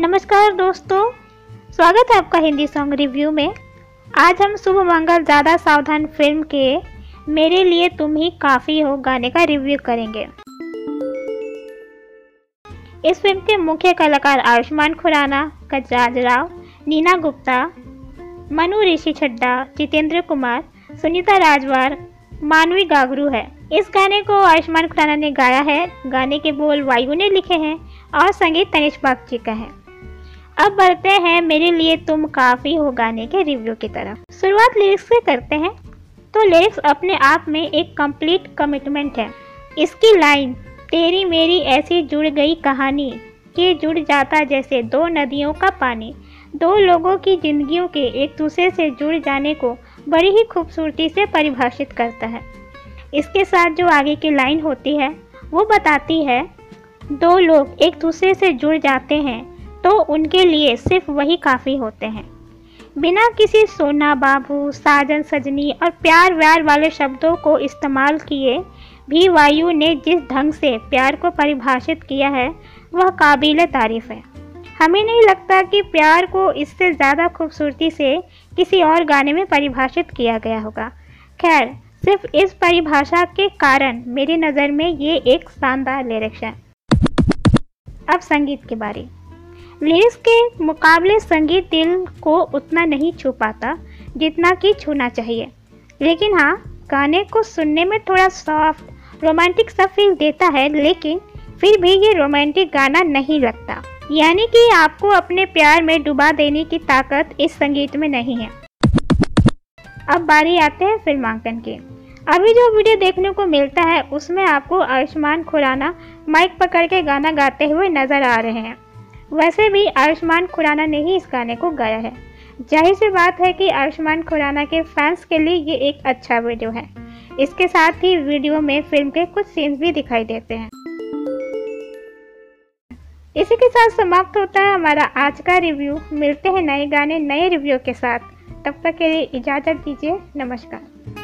नमस्कार दोस्तों, स्वागत है आपका हिंदी सॉन्ग रिव्यू में। आज हम शुभ मंगल ज़्यादा सावधान फ़िल्म के मेरे लिए तुम ही काफ़ी हो गाने का रिव्यू करेंगे। इस फ़िल्म के मुख्य कलाकार आयुष्मान खुराना गजराज राव, नीना गुप्ता, मनु ऋषि छड्डा, जितेंद्र कुमार, सुनीता राजवार, मानवी गागरू है। इस गाने को आयुष्मान खुराना ने गाया है। गाने के बोल वायु ने लिखे हैं और संगीत तनिष बागची का है। अब बढ़ते हैं मेरे लिए तुम काफ़ी हो गाने के रिव्यू की तरफ़। शुरुआत लिरिक्स से करते हैं। तो लिरिक्स अपने आप में एक कंप्लीट कमिटमेंट है। इसकी लाइन तेरी मेरी ऐसी जुड़ गई कहानी कि जुड़ जाता जैसे दो नदियों का पानी। दो लोगों की जिंदगियों के एक दूसरे से जुड़ जाने को बड़ी ही खूबसूरती से परिभाषित करता है। इसके साथ जो आगे की लाइन होती है, वो बताती है, दो लोग एक दूसरे से जुड़ जाते हैं तो उनके लिए सिर्फ़ वही काफ़ी होते हैं। बिना किसी सोना, बाबू, साजन, सजनी और प्यार व्यार वाले शब्दों को इस्तेमाल किए भी वायु ने जिस ढंग से प्यार को परिभाषित किया है, वह काबिल तारीफ़ है। हमें नहीं लगता कि प्यार को इससे ज़्यादा खूबसूरती से किसी और गाने में परिभाषित किया गया होगा। खैर, सिर्फ़ इस परिभाषा के कारण मेरी नज़र में ये एक शानदार लिरिक्स है। अब संगीत के बारे। लिरिक्स के मुकाबले संगीत दिल को उतना नहीं छू पाता जितना कि छूना चाहिए। लेकिन हाँ गाने को सुनने में थोड़ा सॉफ्ट रोमांटिक सा फील देता है, लेकिन फिर भी ये रोमांटिक गाना नहीं लगता। यानी कि आपको अपने प्यार में डुबा देने की ताकत इस संगीत में नहीं है। अब बारी आते हैं फिल्मांकन की। अभी जो वीडियो देखने को मिलता है, उसमें आपको आयुष्मान खुराना माइक पकड़ के गाना गाते हुए नज़र आ रहे हैं। वैसे भी आयुष्मान खुराना ने ही इस गाने को गाया है। ज़ाहिर सी बात है कि आयुष्मान खुराना के फैंस के लिए ये एक अच्छा वीडियो है। इसके साथ ही वीडियो में फ़िल्म के कुछ सीन्स भी दिखाई देते हैं। इसी के साथ समाप्त होता है हमारा आज का रिव्यू। मिलते हैं नए गाने, नए रिव्यू के साथ। तब तक के लिए इजाज़त दीजिए। नमस्कार।